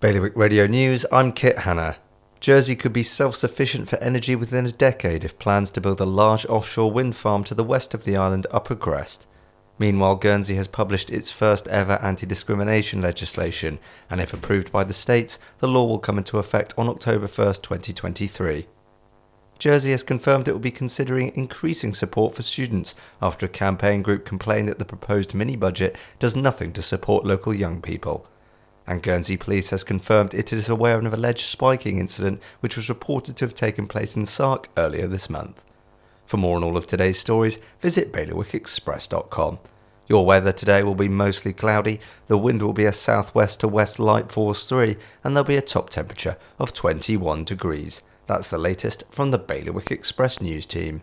Bailiwick Radio News, I'm Kit Hanna. Jersey could be self sufficient for energy within a decade if plans to build a large offshore wind farm to the west of the island are progressed. Meanwhile, Guernsey has published its first ever anti discrimination legislation, and if approved by the states, the law will come into effect on October 1st, 2023. Jersey has confirmed it will be considering increasing support for students after a campaign group complained that the proposed mini budget does nothing to support local young people and Guernsey Police has confirmed it is aware of an alleged spiking incident which was reported to have taken place in Sark earlier this month. For more on all of today's stories, visit bailiwickexpress.com. Your weather today will be mostly cloudy, the wind will be a southwest to west light force 3, and there'll be a top temperature of 21 degrees. That's the latest from the Bailiwick Express news team.